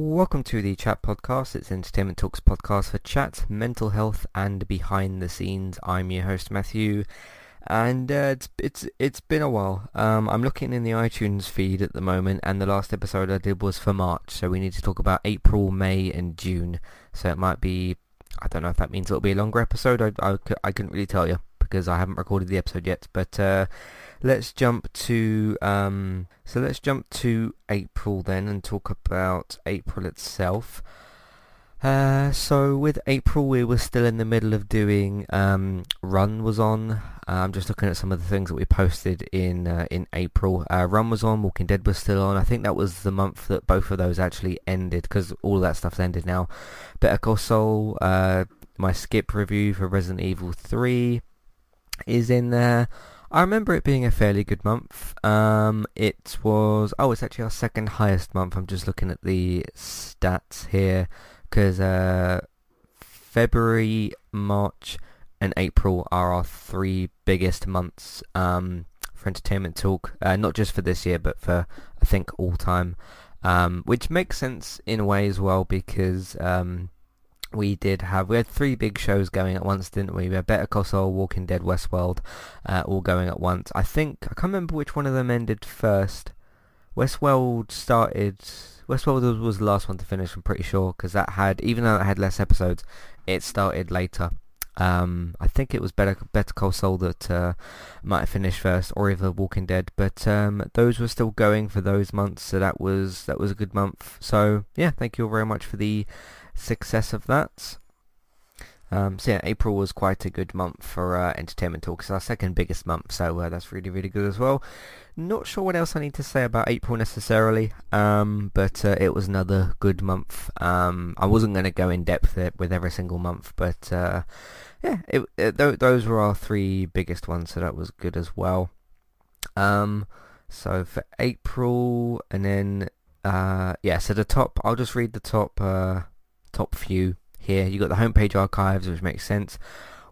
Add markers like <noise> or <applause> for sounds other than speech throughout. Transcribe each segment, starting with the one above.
Welcome to the Chat Podcast. It's Entertainment Talks podcast for chat, mental health, and behind the scenes. I'm your host Matthew, and uh, it's it's it's been a while. Um, I'm looking in the iTunes feed at the moment, and the last episode I did was for March, so we need to talk about April, May, and June. So it might be, I don't know if that means it'll be a longer episode. I I, I couldn't really tell you because I haven't recorded the episode yet, but. Uh, let's jump to um, so let's jump to April then and talk about April itself. Uh, so with April, we were still in the middle of doing um, Run was on. Uh, I'm just looking at some of the things that we posted in uh, in April. Uh, Run was on. Walking Dead was still on. I think that was the month that both of those actually ended because all that stuff's ended now. Better Call Saul. Uh, my skip review for Resident Evil 3 is in there. I remember it being a fairly good month. Um, it was, oh, it's actually our second highest month. I'm just looking at the stats here because uh, February, March, and April are our three biggest months um, for entertainment talk. Uh, not just for this year, but for I think all time, um, which makes sense in a way as well because um, we did have we had three big shows going at once, didn't we? We had Better Call Saul, Walking Dead, Westworld, uh, all going at once. I think I can't remember which one of them ended first. Westworld started. Westworld was the last one to finish. I'm pretty sure because that had even though it had less episodes, it started later. Um, I think it was Better Better Call Saul that uh, might have finished first, or even Walking Dead. But um, those were still going for those months, so that was that was a good month. So yeah, thank you all very much for the success of that. Um, so yeah, April was quite a good month for uh, entertainment talk. It's our second biggest month, so uh, that's really, really good as well. Not sure what else I need to say about April necessarily, um, but uh, it was another good month. Um, I wasn't going to go in depth with every single month, but uh, yeah, it, it, th- those were our three biggest ones, so that was good as well. Um, so for April, and then uh, yeah, so the top, I'll just read the top uh, top few here. You got the homepage archives, which makes sense.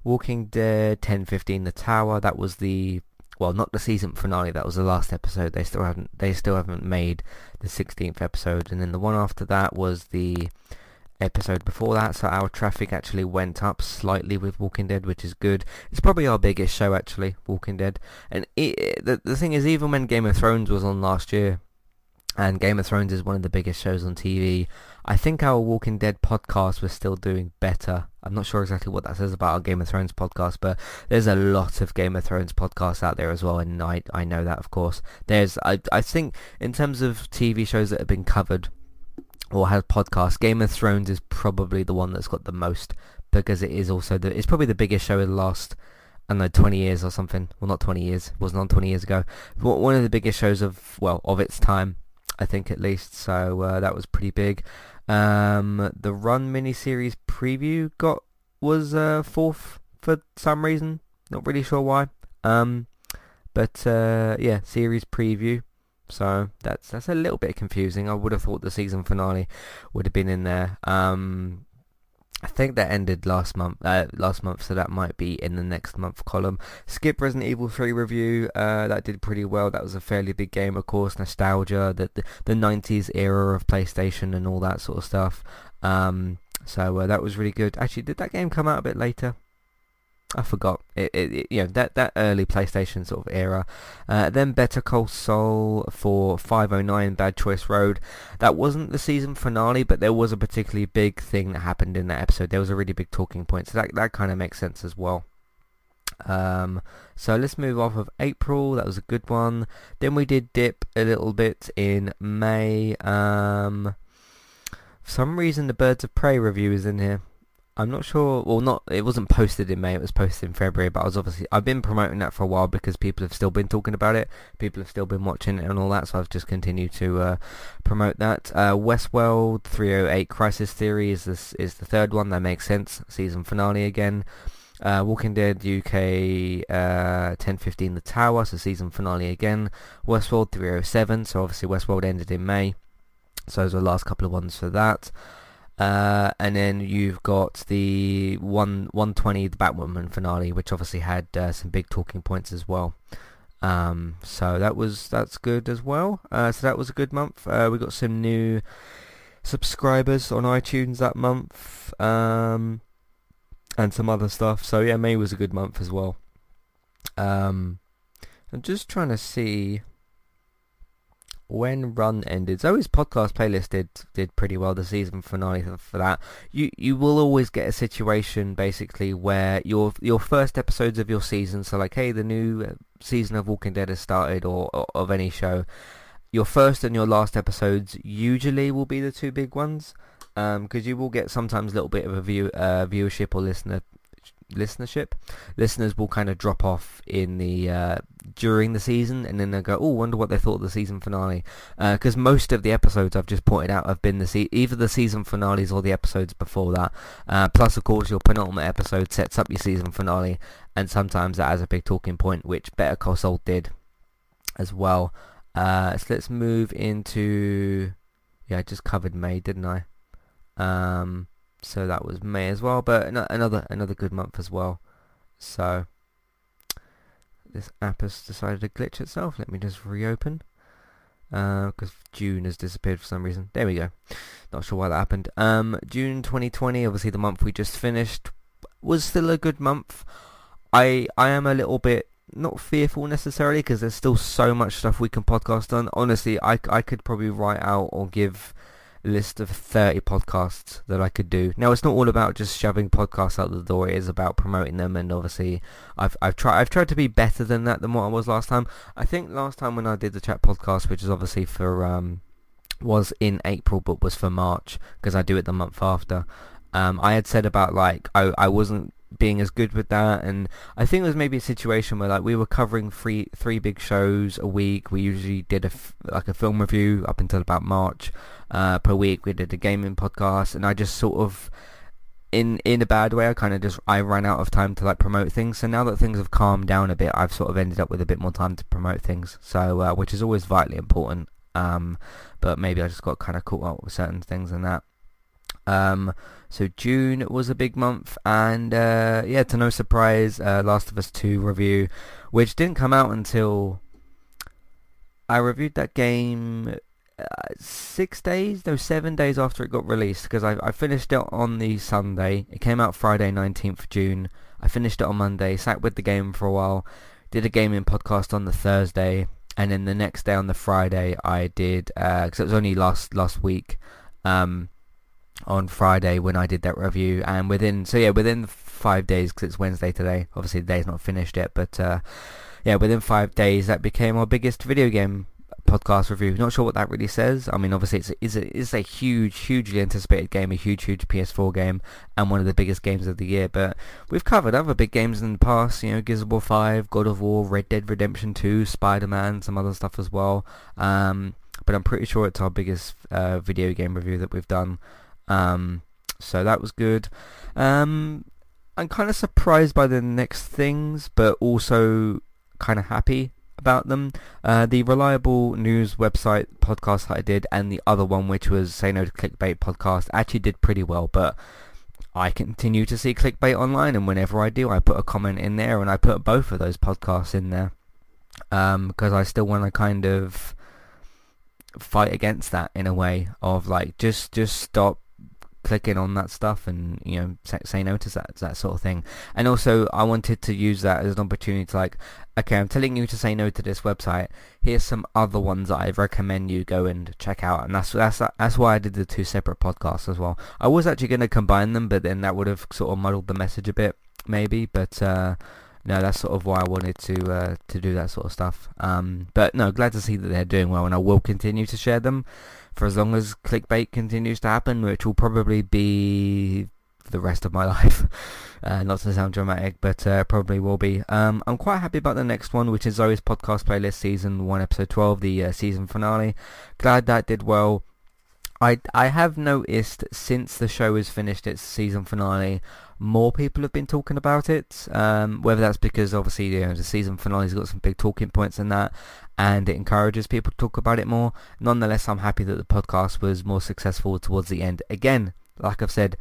Walking Dead 1015 The Tower. That was the well, not the season finale. That was the last episode. They still haven't they still haven't made the 16th episode, and then the one after that was the episode before that. So our traffic actually went up slightly with Walking Dead, which is good. It's probably our biggest show actually, Walking Dead. And it, the the thing is, even when Game of Thrones was on last year, and Game of Thrones is one of the biggest shows on TV. I think our Walking Dead podcast was still doing better. I'm not sure exactly what that says about our Game of Thrones podcast, but there's a lot of Game of Thrones podcasts out there as well, and I I know that of course. There's I I think in terms of TV shows that have been covered or have podcasts, Game of Thrones is probably the one that's got the most because it is also the it's probably the biggest show in the last I don't know, 20 years or something. Well, not 20 years. It wasn't on 20 years ago. But one of the biggest shows of, well, of its time. I think at least. So uh, that was pretty big. Um, the Run miniseries preview got was uh, fourth for some reason. Not really sure why. Um, but uh, yeah, series preview. So that's that's a little bit confusing. I would have thought the season finale would have been in there. Um, I think that ended last month. Uh, last month, so that might be in the next month column. Skip Resident Evil 3 review. Uh, that did pretty well. That was a fairly big game, of course. Nostalgia, the the, the 90s era of PlayStation and all that sort of stuff. Um, so uh, that was really good. Actually, did that game come out a bit later? I forgot. It, it, it, you know that that early PlayStation sort of era. Uh, then Better Call Saul for 509 Bad Choice Road. That wasn't the season finale, but there was a particularly big thing that happened in that episode. There was a really big talking point, so that that kind of makes sense as well. Um, so let's move off of April. That was a good one. Then we did dip a little bit in May. Um, for some reason, the Birds of Prey review is in here. I'm not sure. Well, not it wasn't posted in May. It was posted in February. But I was obviously I've been promoting that for a while because people have still been talking about it. People have still been watching it and all that. So I've just continued to uh, promote that. Uh, Westworld 308 Crisis Theory is this is the third one. That makes sense. Season finale again. Uh, Walking Dead UK uh, 1015 The Tower, so season finale again. Westworld 307, so obviously Westworld ended in May. So those are the last couple of ones for that. Uh, and then you've got the one 120 the Batwoman finale, which obviously had uh, some big talking points as well. Um, so that was that's good as well. Uh, so that was a good month. Uh, we got some new subscribers on iTunes that month, um, and some other stuff. So yeah, May was a good month as well. Um, I'm just trying to see when Run ended. Zoey's podcast playlist did did pretty well the season finale for that. You you will always get a situation basically where your your first episodes of your season, so like hey the new season of Walking Dead has started or, or of any show. Your first and your last episodes usually will be the two big ones because um, you will get sometimes a little bit of a view uh, viewership or listener listenership. Listeners will kind of drop off in the uh, during the season, and then they'll go, "Oh, wonder what they thought of the season finale." Because uh, most of the episodes I've just pointed out have been the se- either the season finales or the episodes before that. Uh, plus, of course, your penultimate episode sets up your season finale, and sometimes that has a big talking point, which Better Call Saul did as well. Uh, so let's move into yeah, I just covered May, didn't I? Um, so that was May as well, but another another good month as well. So this app has decided to glitch itself. Let me just reopen because uh, June has disappeared for some reason. There we go. Not sure why that happened. Um, June 2020, obviously the month we just finished, was still a good month. I I am a little bit not fearful necessarily because there's still so much stuff we can podcast on. Honestly, I, I could probably write out or give list of 30 podcasts that I could do. Now it's not all about just shoving podcasts out the door. It is about promoting them, and obviously I've I've tried I've tried to be better than that than what I was last time. I think last time when I did the chat podcast, which is obviously for um was in April, but was for March because I do it the month after. Um, I had said about like I I wasn't being as good with that. And I think it was maybe a situation where like we were covering three three big shows a week. We usually did a f- like a film review up until about March uh, per week. We did a gaming podcast. And I just sort of in in a bad way I kind of just I ran out of time to like promote things. So now that things have calmed down a bit I've sort of ended up with a bit more time to promote things. So uh, which is always vitally important. Um, but maybe I just got kind of caught up with certain things and that um, so June was a big month, and uh, yeah, to no surprise, uh, Last of Us 2 review, which didn't come out until I reviewed that game uh, six days, no, seven days after it got released, because I, I finished it on the Sunday. It came out Friday, 19th June. I finished it on Monday, sat with the game for a while, did a gaming podcast on the Thursday, and then the next day on the Friday, I did, because uh, it was only last last week. Um, on Friday when I did that review, and within so yeah within five days because it's Wednesday today. Obviously the day's not finished yet, but uh, yeah within five days that became our biggest video game podcast review. Not sure what that really says. I mean, obviously it's it's a, it's a huge, hugely anticipated game, a huge, huge PS4 game, and one of the biggest games of the year. But we've covered other big games in the past. You know, Gears of War 5, God of War, Red Dead Redemption 2, Spider-Man, some other stuff as well. Um, but I'm pretty sure it's our biggest uh, video game review that we've done. Um, so that was good. Um, I'm kind of surprised by the next things, but also kind of happy about them. Uh, the reliable news website podcast that I did, and the other one, which was Say No to Clickbait podcast, actually did pretty well. But I continue to see clickbait online, and whenever I do, I put a comment in there, and I put both of those podcasts in there because um, I still want to kind of fight against that in a way of like just just stop clicking on that stuff and you know say, no to that that sort of thing. And also I wanted to use that as an opportunity to like okay I'm telling you to say no to this website. Here's some other ones that I recommend you go and check out. And that's that's that's why I did the two separate podcasts as well. I was actually going to combine them but then that would have sort of muddled the message a bit maybe. But uh no, that's sort of why I wanted to uh, to do that sort of stuff. Um, but no, glad to see that they're doing well, and I will continue to share them for as long as clickbait continues to happen, which will probably be the rest of my <laughs> life. Uh, not to sound dramatic, but uh, probably will be. Um, I'm quite happy about the next one, which is Zoey's podcast playlist, season one, episode 12, the uh, season finale. Glad that did well. I I have noticed since the show has finished its season finale, more people have been talking about it. Um, whether that's because obviously you know, the season finale's got some big talking points in that, and it encourages people to talk about it more. Nonetheless, I'm happy that the podcast was more successful towards the end. Again, like I've said,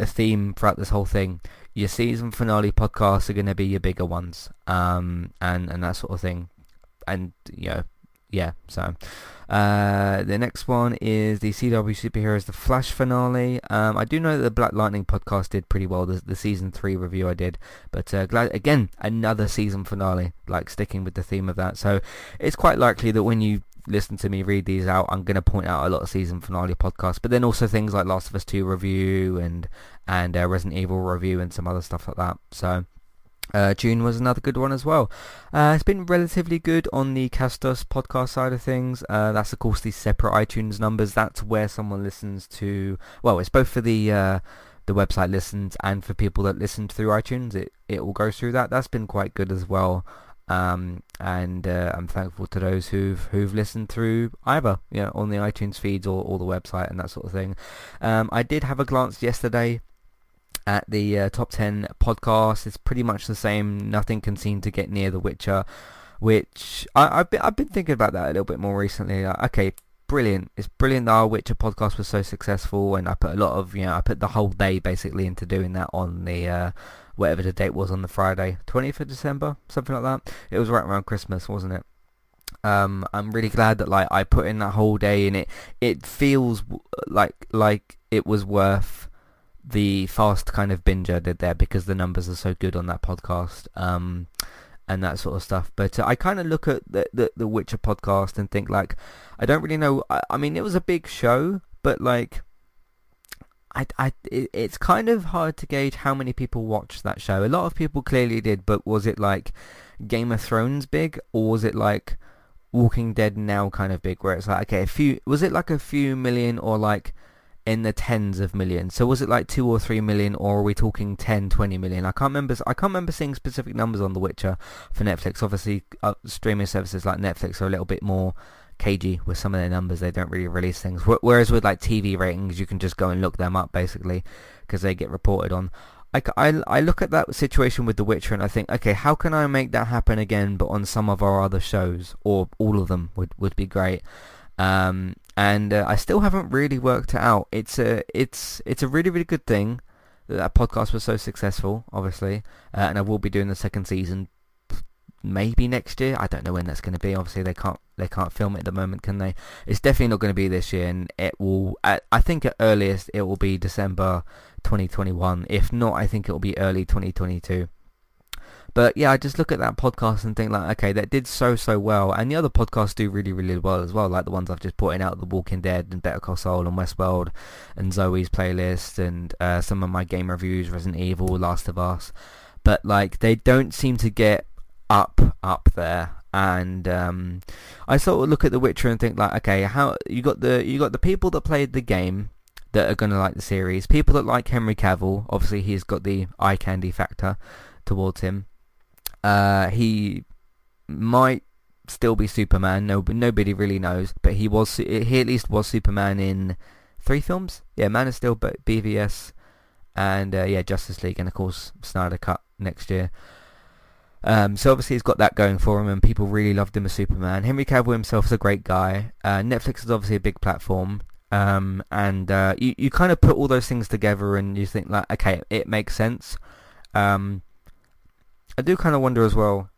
a theme throughout this whole thing. Your season finale podcasts are going to be your bigger ones, um, and and that sort of thing, and you know, yeah. So, Uh, the next one is the CW Superheroes The Flash finale. Um, I do know that the Black Lightning podcast did pretty well, the, the season 3 review I did, but uh, glad again, another season finale, like sticking with the theme of that. So it's quite likely that when you listen to me read these out, I'm going to point out a lot of season finale podcasts, but then also things like Last of Us 2 review and, and uh, Resident Evil review and some other stuff like that. So uh, June was another good one as well. Uh, it's been relatively good on the Castos podcast side of things. Uh, that's of course the separate iTunes numbers. That's where someone listens to. Well, it's both for the uh, the website listens and for people that listen through iTunes. It it will go through that. That's been quite good as well. Um, and uh, I'm thankful to those who've who've listened through either, you know, on the iTunes feeds or, or the website and that sort of thing. Um, I did have a glance yesterday at the uh, top 10 podcast. It's pretty much the same. Nothing can seem to get near The Witcher, which I, have been, I've been thinking about that a little bit more recently. Like, okay, brilliant. It's brilliant that our Witcher podcast was so successful, and I put a lot of, you know, I put the whole day basically into doing that on the, uh, whatever the date was on the Friday, 20th of December, something like that. It was right around Christmas, wasn't it? Um, I'm really glad that like I put in that whole day, and it it feels like like it was worth the fast kind of binge I did there because the numbers are so good on that podcast um, and that sort of stuff. But uh, I kind of look at the, the, the Witcher podcast and think like I don't really know. I, I mean, it was a big show, but like I, I, it, it's kind of hard to gauge how many people watched that show. A lot of people clearly did, but was it like Game of Thrones big, or was it like Walking Dead now kind of big, where it's like okay, a few, was it like a few million or like in the tens of millions. So was it like two or three million, or are we talking 10, 20 million? I can't remember. I can't remember seeing specific numbers on The Witcher for Netflix. Obviously, uh, streaming services like Netflix are a little bit more cagey with some of their numbers. They don't really release things. Whereas with like TV ratings, you can just go and look them up basically because they get reported on. I, I, I look at that situation with The Witcher and I think, okay, how can I make that happen again, but on some of our other shows, or all of them would, would be great. Um, and uh, I still haven't really worked it out. It's a it's it's a really really good thing that that podcast was so successful, obviously, uh, and I will be doing the second season maybe next year. I don't know when that's going to be. Obviously, they can't they can't film it at the moment, can they? It's definitely not going to be this year, and it will. I think at earliest it will be December 2021. If not, I think it will be early 2022. But yeah, I just look at that podcast and think like, okay, that did so so well, and the other podcasts do really really well as well, like the ones I've just putting out, The Walking Dead and Better Call Saul and Westworld, and Zoey's playlist, and uh, some of my game reviews, Resident Evil, Last of Us. But like, they don't seem to get up up there and um, I sort of look at The Witcher and think like, okay, how you got the you got the people that played the game that are going to like the series, people that like Henry Cavill. Obviously, he's got the eye candy factor towards him. Uh, he might still be Superman. No, nobody really knows, but he was. He at least was Superman in three films. Yeah, Man of Steel, but BVS, and uh, yeah, Justice League, and of course Snyder Cut next year. Um, so obviously he's got that going for him, and people really loved him as Superman. Henry Cavill himself is a great guy. Uh, Netflix is obviously a big platform, um, and uh, you you kind of put all those things together, and you think like, okay, it makes sense. Um, I do kind of wonder as well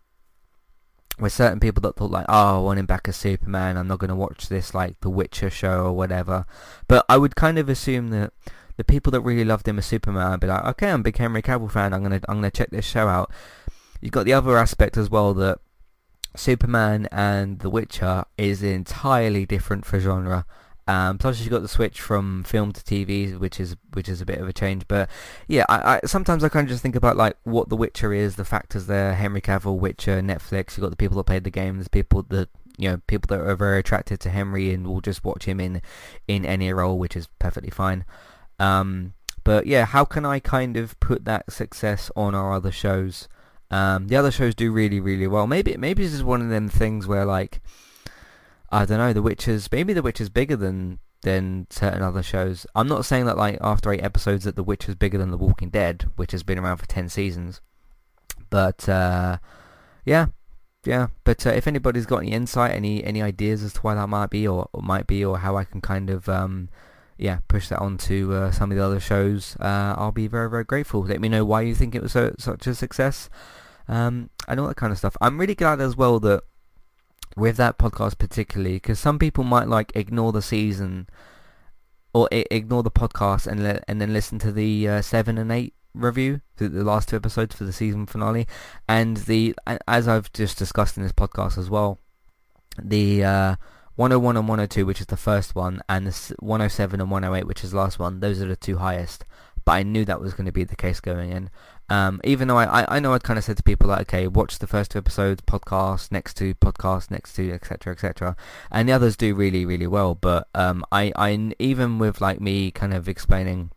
with certain people that thought like, oh, I want him back as Superman. I'm not going to watch this like The Witcher show or whatever. But I would kind of assume that the people that really loved him as Superman would be like, okay, I'm a big Henry Cavill fan. I'm gonna I'm gonna check this show out. You've got the other aspect as well that Superman and The Witcher is entirely different for genre. Um, plus, you got the switch from film to TV, which is which is a bit of a change. But yeah, I, I sometimes I kind of just think about like what The Witcher is, the factors there. Henry Cavill, Witcher, Netflix. You got the people that played the game. There's people that you know people that are very attracted to Henry and will just watch him in in any role, which is perfectly fine. Um, but yeah, how can I kind of put that success on our other shows? Um, the other shows do really really well. Maybe maybe this is one of them things where like I don't know, The Witcher's maybe The Witcher's bigger than than certain other shows. I'm not saying that like after eight episodes that The Witcher's bigger than The Walking Dead, which has been around for ten seasons. But uh, yeah, yeah. But uh, if anybody's got any insight, any any ideas as to why that might be or, or might be, or how I can kind of um, yeah push that onto uh, some of the other shows, uh, I'll be very very grateful. Let me know why you think it was so, such a success, um, and all that kind of stuff. I'm really glad as well that with that podcast particularly, because some people might like ignore the season or ignore the podcast and le- and then listen to the uh, seven and eight review, the, the last two episodes for the season finale, and the as I've just discussed in this podcast as well, the uh, 101 and 102, which is the first one, and the 107 and 108, which is the last one. Those are the two highest. But I knew that was going to be the case going in. Um, even though I, I, I know I'd kind of said to people like, okay, watch the first two episodes, podcast, next to podcast, next to, etc., etc. And the others do really, really well. But um, I, I, even with like me kind of explaining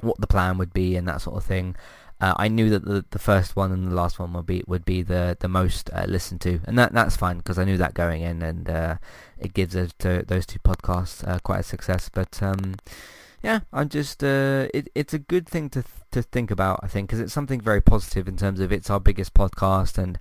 what the plan would be and that sort of thing, uh, I knew that the the first one and the last one would be would be the the most uh, listened to, and that that's fine because I knew that going in, and uh, it gives those two podcasts uh, quite a success. But um, yeah, I'm just uh, it, it's a good thing to th- to think about, I think, because it's something very positive in terms of it's our biggest podcast, and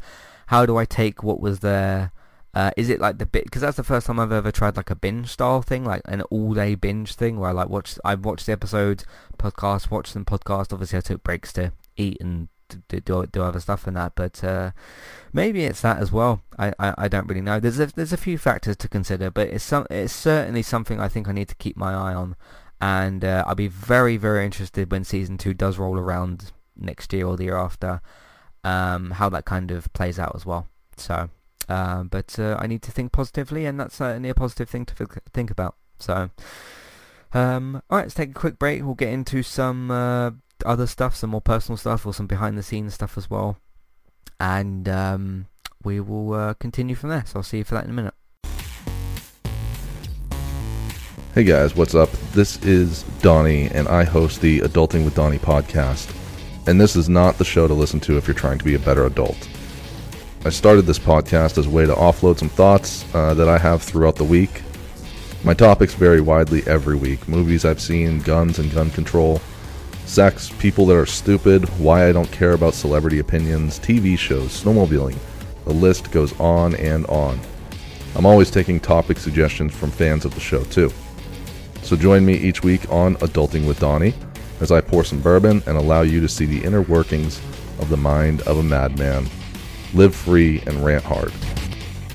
how do I take what was there? Uh, is it like the bit? Because that's the first time I've ever tried like a binge style thing, like an all-day binge thing, where I like watch. I watched the episodes, podcast, watched them podcast. Obviously, I took breaks to eat and do do, do other stuff and that, but uh, maybe it's that as well. I, I, I don't really know. There's a, there's a few factors to consider, but it's some it's certainly something I think I need to keep my eye on and uh, I'll be very very interested when season two does roll around next year or the year after, um, how that kind of plays out as well. So, uh, but uh, I need to think positively, and that's certainly a positive thing to think about. So, um, all right, let's take a quick break. We'll get into some uh, other stuff, some more personal stuff, or some behind the scenes stuff as well, and um, we will uh, continue from there. So I'll see you for that in a minute. Hey guys, what's up? This is Donnie, and I host the Adulting with Donnie podcast. And this is not the show to listen to if you're trying to be a better adult. I started this podcast as a way to offload some thoughts uh, that I have throughout the week. My topics vary widely every week movies I've seen, guns and gun control, sex, people that are stupid, why I don't care about celebrity opinions, TV shows, snowmobiling. The list goes on and on. I'm always taking topic suggestions from fans of the show, too. So join me each week on Adulting with Donnie as I pour some bourbon and allow you to see the inner workings of the mind of a madman. Live free and rant hard.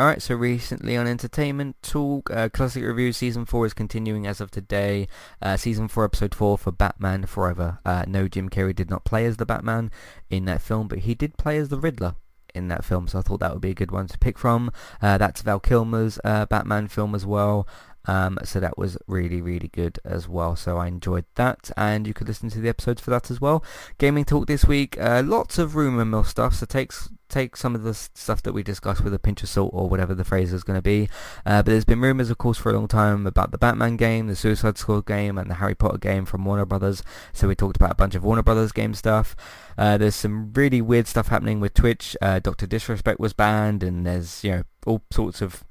Alright, so recently on Entertainment Talk, uh, Classic Review Season 4 is continuing as of today. Uh, season 4, Episode 4 for Batman Forever. Uh, no, Jim Carrey did not play as the Batman in that film, but he did play as the Riddler in that film, so I thought that would be a good one to pick from. Uh, that's Val Kilmer's uh, Batman film as well. Um, so that was really, really good as well. So I enjoyed that, and you could listen to the episodes for that as well. Gaming talk this week, uh, lots of rumor mill stuff. So takes take some of the stuff that we discussed with a pinch of salt or whatever the phrase is going to be. Uh, but there's been rumors, of course, for a long time about the Batman game, the Suicide Squad game, and the Harry Potter game from Warner Brothers. So we talked about a bunch of Warner Brothers game stuff. Uh, there's some really weird stuff happening with Twitch. Uh, Doctor Disrespect was banned, and there's you know all sorts of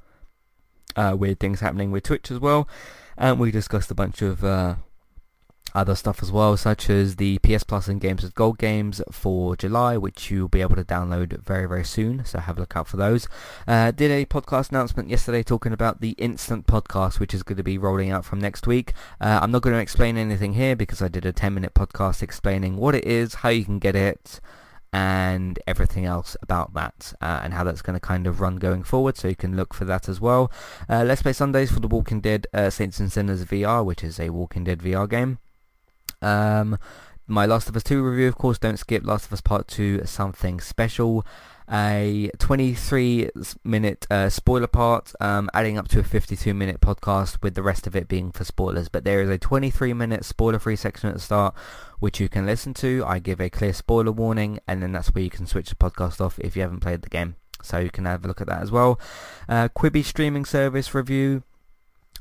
uh, weird things happening with Twitch as well. And we discussed a bunch of uh, other stuff as well, such as the PS Plus and Games with Gold games for July, which you'll be able to download very, very soon. So have a look out for those. Uh, did a podcast announcement yesterday talking about the Instant Podcast, which is going to be rolling out from next week. Uh, I'm not going to explain anything here because I did a 10 minute podcast explaining what it is, how you can get it, and everything else about that uh, and how that's going to kind of run going forward so you can look for that as well. Uh, Let's Play Sundays for The Walking Dead uh, Saints and Sinners VR which is a Walking Dead VR game. Um, my Last of Us 2 review of course, don't skip Last of Us Part 2 Something Special a 23 minute uh, spoiler part um, adding up to a 52 minute podcast with the rest of it being for spoilers. But there is a 23 minute spoiler free section at the start which you can listen to. I give a clear spoiler warning and then that's where you can switch the podcast off if you haven't played the game. So you can have a look at that as well. Uh, Quibi streaming service review.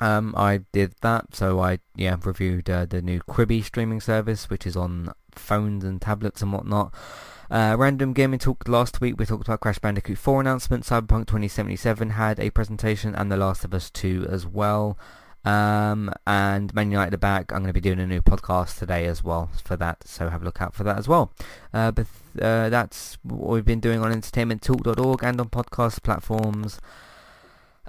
Um, I did that, so I yeah reviewed uh, the new Quibi streaming service, which is on phones and tablets and whatnot. Uh, random gaming talk last week we talked about Crash Bandicoot 4 announcement, Cyberpunk 2077 had a presentation and The Last of Us 2 as well. Um, and Man United are back. I'm going to be doing a new podcast today as well for that, so have a look out for that as well. Uh, but uh, that's what we've been doing on entertainmenttalk.org and on podcast platforms.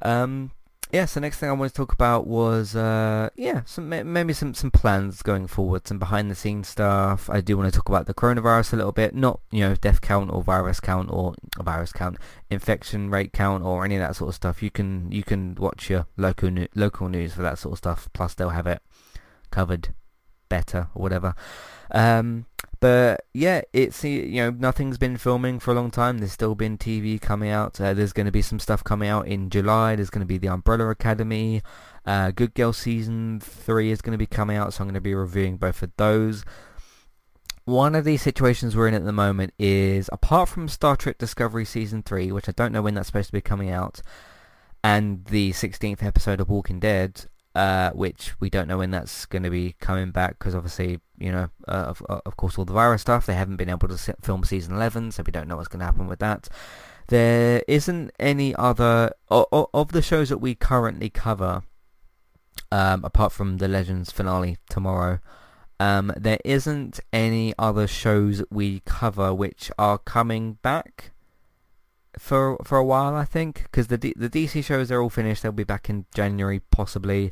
Um, yeah, so next thing I wanted to talk about was, uh, yeah, some maybe some, some plans going forward, some behind the scenes stuff. I do want to talk about the coronavirus a little bit, not, you know, death count or virus count or virus count, infection rate count or any of that sort of stuff. You can, you can watch your local, local news for that sort of stuff, plus they'll have it covered better or whatever. Um, but yeah, it's you know nothing's been filming for a long time. There's still been TV coming out. Uh, there's going to be some stuff coming out in July. There's going to be the Umbrella Academy. Uh, Good Girl season three is going to be coming out, so I'm going to be reviewing both of those. One of these situations we're in at the moment is, apart from Star Trek Discovery season three, which I don't know when that's supposed to be coming out, and the 16th episode of Walking Dead, uh, which we don't know when that's going to be coming back because obviously, you know, uh, of, uh, of course all the virus stuff, they haven't been able to film season 11, so we don't know what's going to happen with that. There isn't any other, of, of the shows that we currently cover, um, apart from the Legends finale tomorrow, um, there isn't any other shows we cover which are coming back for for a while, I think, because the D- the DC shows are all finished. They'll be back in January, possibly.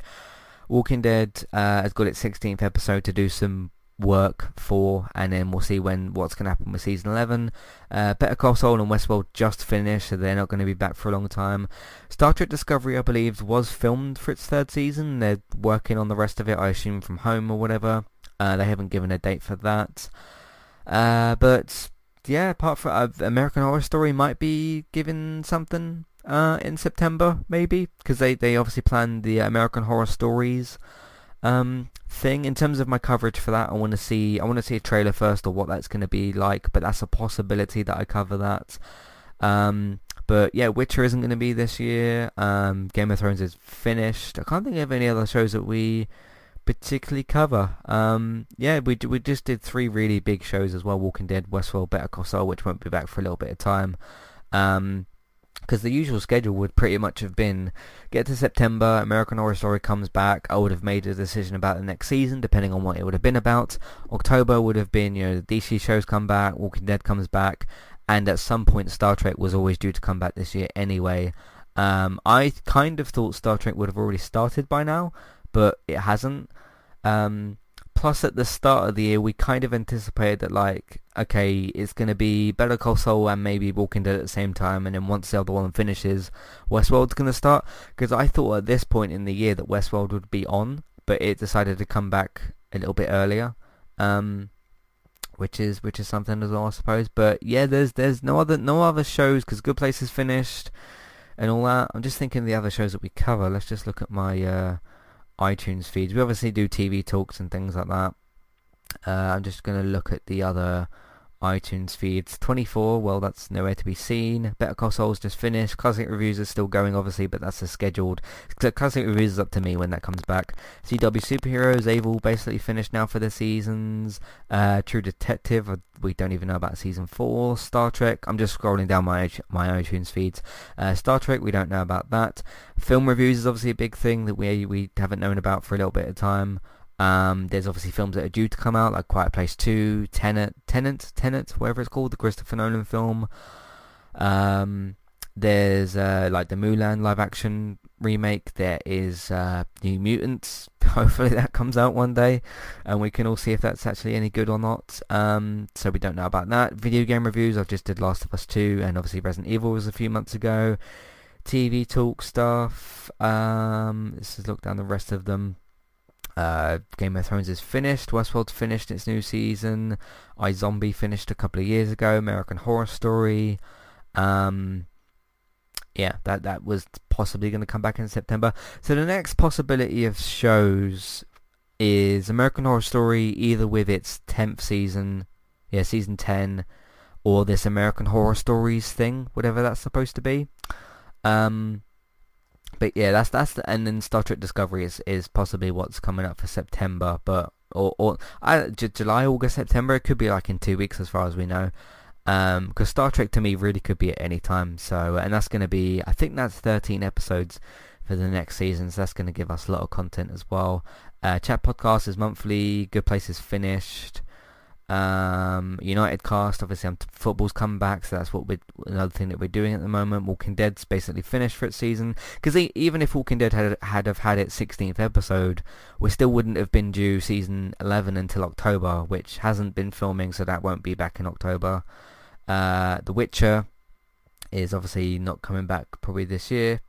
Walking Dead uh, has got its 16th episode to do some work for, and then we'll see when what's going to happen with season 11. Uh, Better Call Saul and Westworld just finished, so they're not going to be back for a long time. Star Trek Discovery, I believe, was filmed for its third season. They're working on the rest of it, I assume, from home or whatever. Uh, they haven't given a date for that. Uh, but yeah, apart from uh, American Horror Story might be given something uh, in September, maybe, because they, they obviously planned the American Horror Stories um, thing. In terms of my coverage for that, I want to see I want to see a trailer first or what that's going to be like, but that's a possibility that I cover that. Um, but yeah, Witcher isn't going to be this year. Um, Game of Thrones is finished. I can't think of any other shows that we particularly cover. Um, yeah, we we just did three really big shows as well: Walking Dead, Westworld, Better Call Saul, which won't be back for a little bit of time. Um, because the usual schedule would pretty much have been get to September, American Horror Story comes back, I would have made a decision about the next season depending on what it would have been about. October would have been, you know, the DC shows come back, Walking Dead comes back, and at some point Star Trek was always due to come back this year anyway. Um, I kind of thought Star Trek would have already started by now, but it hasn't. Um, plus, at the start of the year, we kind of anticipated that, like, okay, it's going to be Better Call Saul and maybe Walking Dead at the same time, and then once the other one finishes, Westworld's going to start. Because I thought at this point in the year that Westworld would be on, but it decided to come back a little bit earlier. Um, which is which is something as well, I suppose. But yeah, there's there's no other no other shows because Good Place is finished. and all that. I'm just thinking the other shows that we cover. Let's just look at my uh, iTunes feeds. We obviously do TV talks and things like that. Uh, I'm just going to look at the other iTunes feeds. 24, well, that's nowhere to be seen. Better Call Saul's just finished. Classic Reviews is still going, obviously, but that's a scheduled. Classic Reviews is up to me when that comes back. CW Superheroes, they've all basically finished now for the seasons. Uh, True Detective, uh, we don't even know about season 4. Star Trek, I'm just scrolling down my my iTunes feeds. Uh, Star Trek, we don't know about that. Film reviews is obviously a big thing that we we haven't known about for a little bit of time. Um, there's obviously films that are due to come out, like Quiet Place 2, Tenet, Tenant, Tenant, whatever it's called, the Christopher Nolan film. Um, there's uh, like the Mulan live action remake. There is uh, New Mutants. <laughs> Hopefully that comes out one day, and we can all see if that's actually any good or not. Um, so we don't know about that. Video game reviews. I've just did Last of Us 2, and obviously Resident Evil was a few months ago. TV talk stuff. Um, let's just look down the rest of them. Uh, Game of Thrones is finished. Westworld finished its new season. iZombie finished a couple of years ago. American Horror Story. Um, yeah, that that was possibly going to come back in September. So the next possibility of shows is American Horror Story, either with its tenth season, yeah, season ten, or this American Horror Stories thing, whatever that's supposed to be. Um, but yeah, that's that's the, and then Star Trek Discovery is, is possibly what's coming up for September, but or or I, J- July, August, September. It could be like in two weeks, as far as we know. Um, because Star Trek to me really could be at any time. So and that's going to be, I think that's 13 episodes for the next season. So that's going to give us a lot of content as well. Uh, Chat podcast is monthly. Good Place is finished. Um, United cast, obviously, football's come back, so that's what we're another thing that we're doing at the moment. Walking Dead's basically finished for its season because even if Walking Dead had had have had its 16th episode, we still wouldn't have been due season 11 until October, which hasn't been filming, so that won't be back in October. Uh, the Witcher is obviously not coming back probably this year.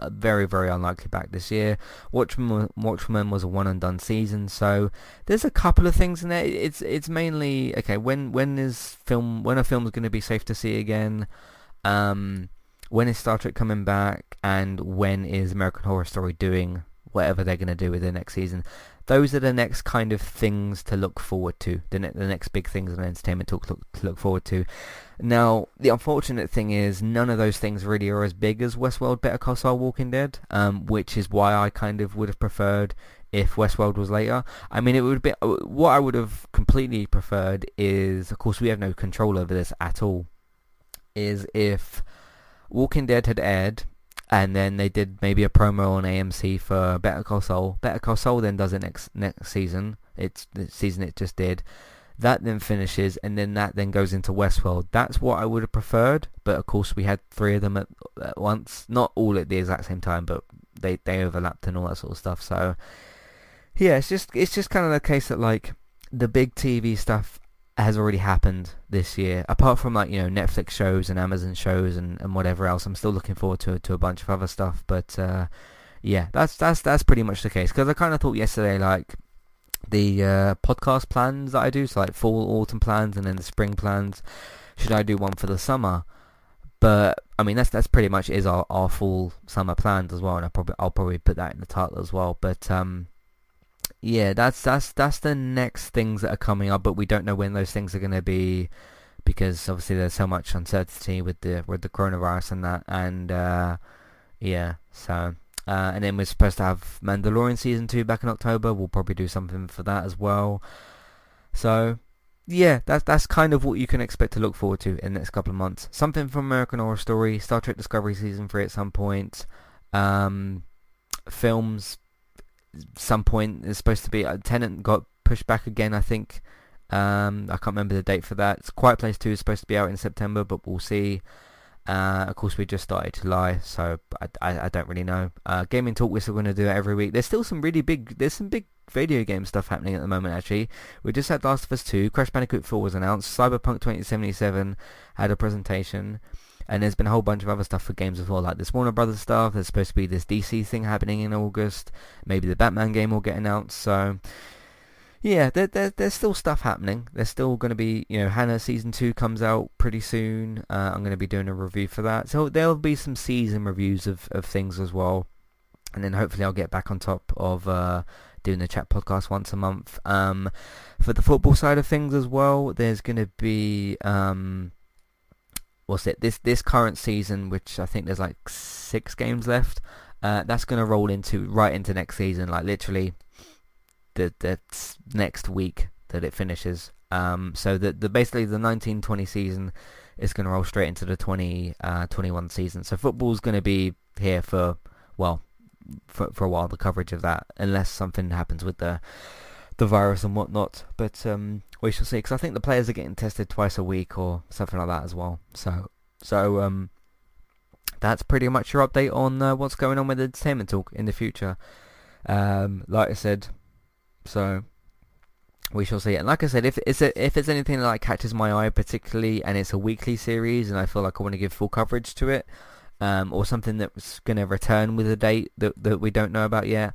Very very unlikely back this year. Watchmen Watchmen was a one and done season, so there's a couple of things in there. It's it's mainly okay. When when is film when a film is going to be safe to see again? Um, when is Star Trek coming back? And when is American Horror Story doing whatever they're going to do with the next season? Those are the next kind of things to look forward to. The, ne- the next big things in entertainment talk look, to look forward to. Now, the unfortunate thing is none of those things really are as big as Westworld, Better Call Saul, Walking Dead, um, which is why I kind of would have preferred if Westworld was later. I mean, it would be what I would have completely preferred is, of course, we have no control over this at all. Is if Walking Dead had aired and then they did maybe a promo on AMC for Better Call Saul. Better Call Saul then does it next next season. It's the season it just did. That then finishes, and then that then goes into Westworld. That's what I would have preferred, but of course we had three of them at, at once. Not all at the exact same time, but they they overlapped and all that sort of stuff. So yeah, it's just it's just kind of the case that like the big TV stuff has already happened this year. Apart from like you know Netflix shows and Amazon shows and, and whatever else, I'm still looking forward to to a bunch of other stuff. But uh, yeah, that's that's that's pretty much the case. Because I kind of thought yesterday like the uh, podcast plans that I do, so like fall, autumn plans, and then the spring plans. Should I do one for the summer? But I mean, that's that's pretty much is our, our full summer plans as well, and I probably I'll probably put that in the title as well. But um, yeah, that's that's that's the next things that are coming up, but we don't know when those things are going to be because obviously there's so much uncertainty with the with the coronavirus and that, and uh, yeah, so uh, and then we're supposed to have Mandalorian season two back in October. We'll probably do something for that as well. So yeah, that's that's kind of what you can expect to look forward to in the next couple of months. Something from American Horror Story, Star Trek Discovery season three at some point. Um, films, some point is supposed to be. Uh, Tenant got pushed back again, I think. Um, I can't remember the date for that. It's Quiet Place Two is supposed to be out in September, but we'll see. Uh, of course, we just started July, so I, I, I don't really know. Uh, Gaming Talk, we're still going to do it every week. There's still some really big, there's some big video game stuff happening at the moment, actually. We just had Last of Us 2, Crash Bandicoot 4 was announced, Cyberpunk 2077 had a presentation, and there's been a whole bunch of other stuff for games as well, like this Warner Brothers stuff. There's supposed to be this DC thing happening in August. Maybe the Batman game will get announced, so yeah, there, there, there's still stuff happening. There's still going to be, you know, Hanna season two comes out pretty soon. Uh, I'm going to be doing a review for that. So there'll be some season reviews of, of things as well. And then hopefully I'll get back on top of uh, doing the chat podcast once a month. Um, for the football side of things as well, there's going to be, um, what's it, this, this current season, which I think there's like six games left. Uh, that's going to roll into right into next season, like literally the the next week that it finishes. Um, so the the basically the 1920 season is going to roll straight into the 20 uh, 21 season. So football's going to be here for well for for a while the coverage of that, unless something happens with the the virus and whatnot. But um, we shall see. Because I think the players are getting tested twice a week or something like that as well. So so um, that's pretty much your update on uh, what's going on with the entertainment talk in the future. Um, like I said, so we shall see. And like I said, if it's a, if it's anything that like catches my eye particularly, and it's a weekly series, and I feel like I want to give full coverage to it, um, or something that's going to return with a date that that we don't know about yet,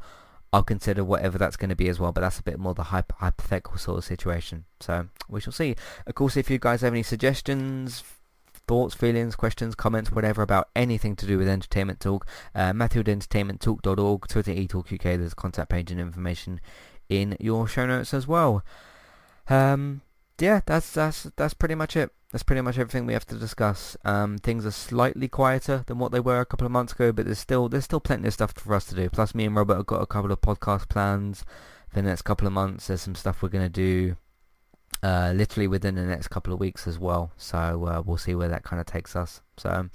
I'll consider whatever that's going to be as well. But that's a bit more the hypo- hypothetical sort of situation. So we shall see. Of course, if you guys have any suggestions, thoughts, feelings, questions, comments, whatever about anything to do with Entertainment Talk, uh, Matthew at Twitter eTalkUK, there's a contact page and information in your show notes as well. Um, yeah, that's that's that's pretty much it. That's pretty much everything we have to discuss. Um, things are slightly quieter than what they were a couple of months ago, but there's still there's still plenty of stuff for us to do. Plus, me and Robert have got a couple of podcast plans for the next couple of months. There's some stuff we're gonna do, uh, literally within the next couple of weeks as well. So uh, we'll see where that kind of takes us. So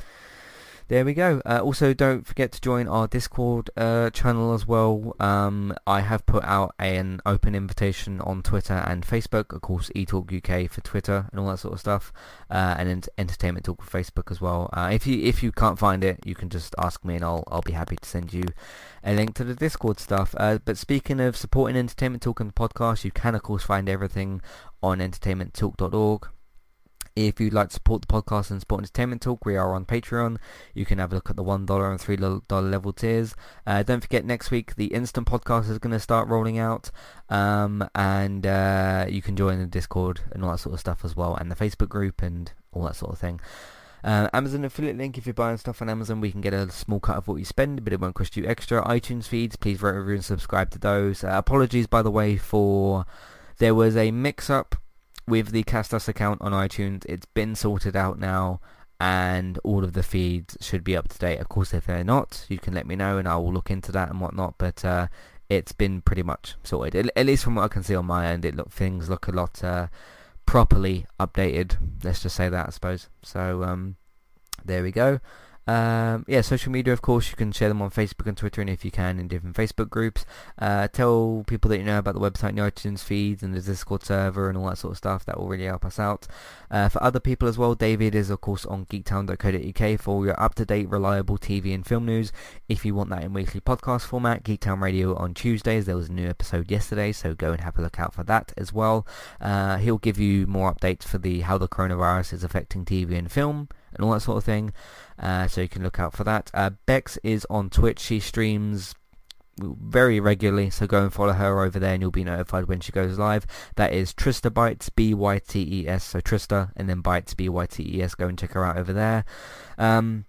there we go. Uh, also, don't forget to join our Discord uh, channel as well. Um, I have put out an open invitation on Twitter and Facebook. Of course, eTalk UK for Twitter and all that sort of stuff, uh, and Entertainment Talk for Facebook as well. Uh, if you if you can't find it, you can just ask me, and I'll I'll be happy to send you a link to the Discord stuff. Uh, but speaking of supporting Entertainment Talk and the podcast, you can of course find everything on entertainmenttalk.org. If you'd like to support the podcast and support Entertainment Talk, we are on Patreon. You can have a look at the $1 and $3 level tiers. Uh, don't forget, next week, the Instant Podcast is going to start rolling out. Um, and uh, you can join the Discord and all that sort of stuff as well, and the Facebook group and all that sort of thing. Uh, Amazon affiliate link, if you're buying stuff on Amazon, we can get a small cut of what you spend, but it won't cost you extra. iTunes feeds, please rate, review, and subscribe to those. Uh, apologies, by the way, for... There was a mix-up with the Castos account on iTunes, it's been sorted out now and all of the feeds should be up to date. Of course, if they're not, you can let me know and I will look into that and whatnot. But uh, it's been pretty much sorted. At, least from what I can see on my end, it look things look a lot uh, properly updated. Let's just say that, I suppose. So um, there we go. Um, yeah, social media, of course, you can share them on Facebook and Twitter, and if you can, in different Facebook groups. Uh, tell people that you know about the website and the iTunes feeds and the Discord server and all that sort of stuff. That will really help us out. Uh, for other people as well, David is, of course, on geektown.co.uk for your up-to-date, reliable TV and film news. If you want that in weekly podcast format, Geektown Radio on Tuesdays. There was a new episode yesterday, so go and have a look out for that as well. Uh, he'll give you more updates for the how the coronavirus is affecting TV and film and all that sort of thing. Uh, so you can look out for that. Uh, Bex is on Twitch. She streams very regularly, so go and follow her over there and you'll be notified when she goes live. That is Trista Bytes, B-Y-T-E-S, so Trista, and then Bytes, B-Y-T-E-S. Go and check her out over there. Um,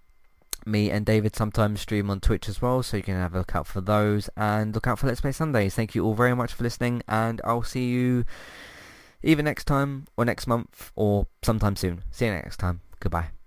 me and David sometimes stream on Twitch as well, so you can have a look out for those, and look out for Let's Play Sundays. Thank you all very much for listening, and I'll see you either next time, or next month, or sometime soon. See you next time. Goodbye.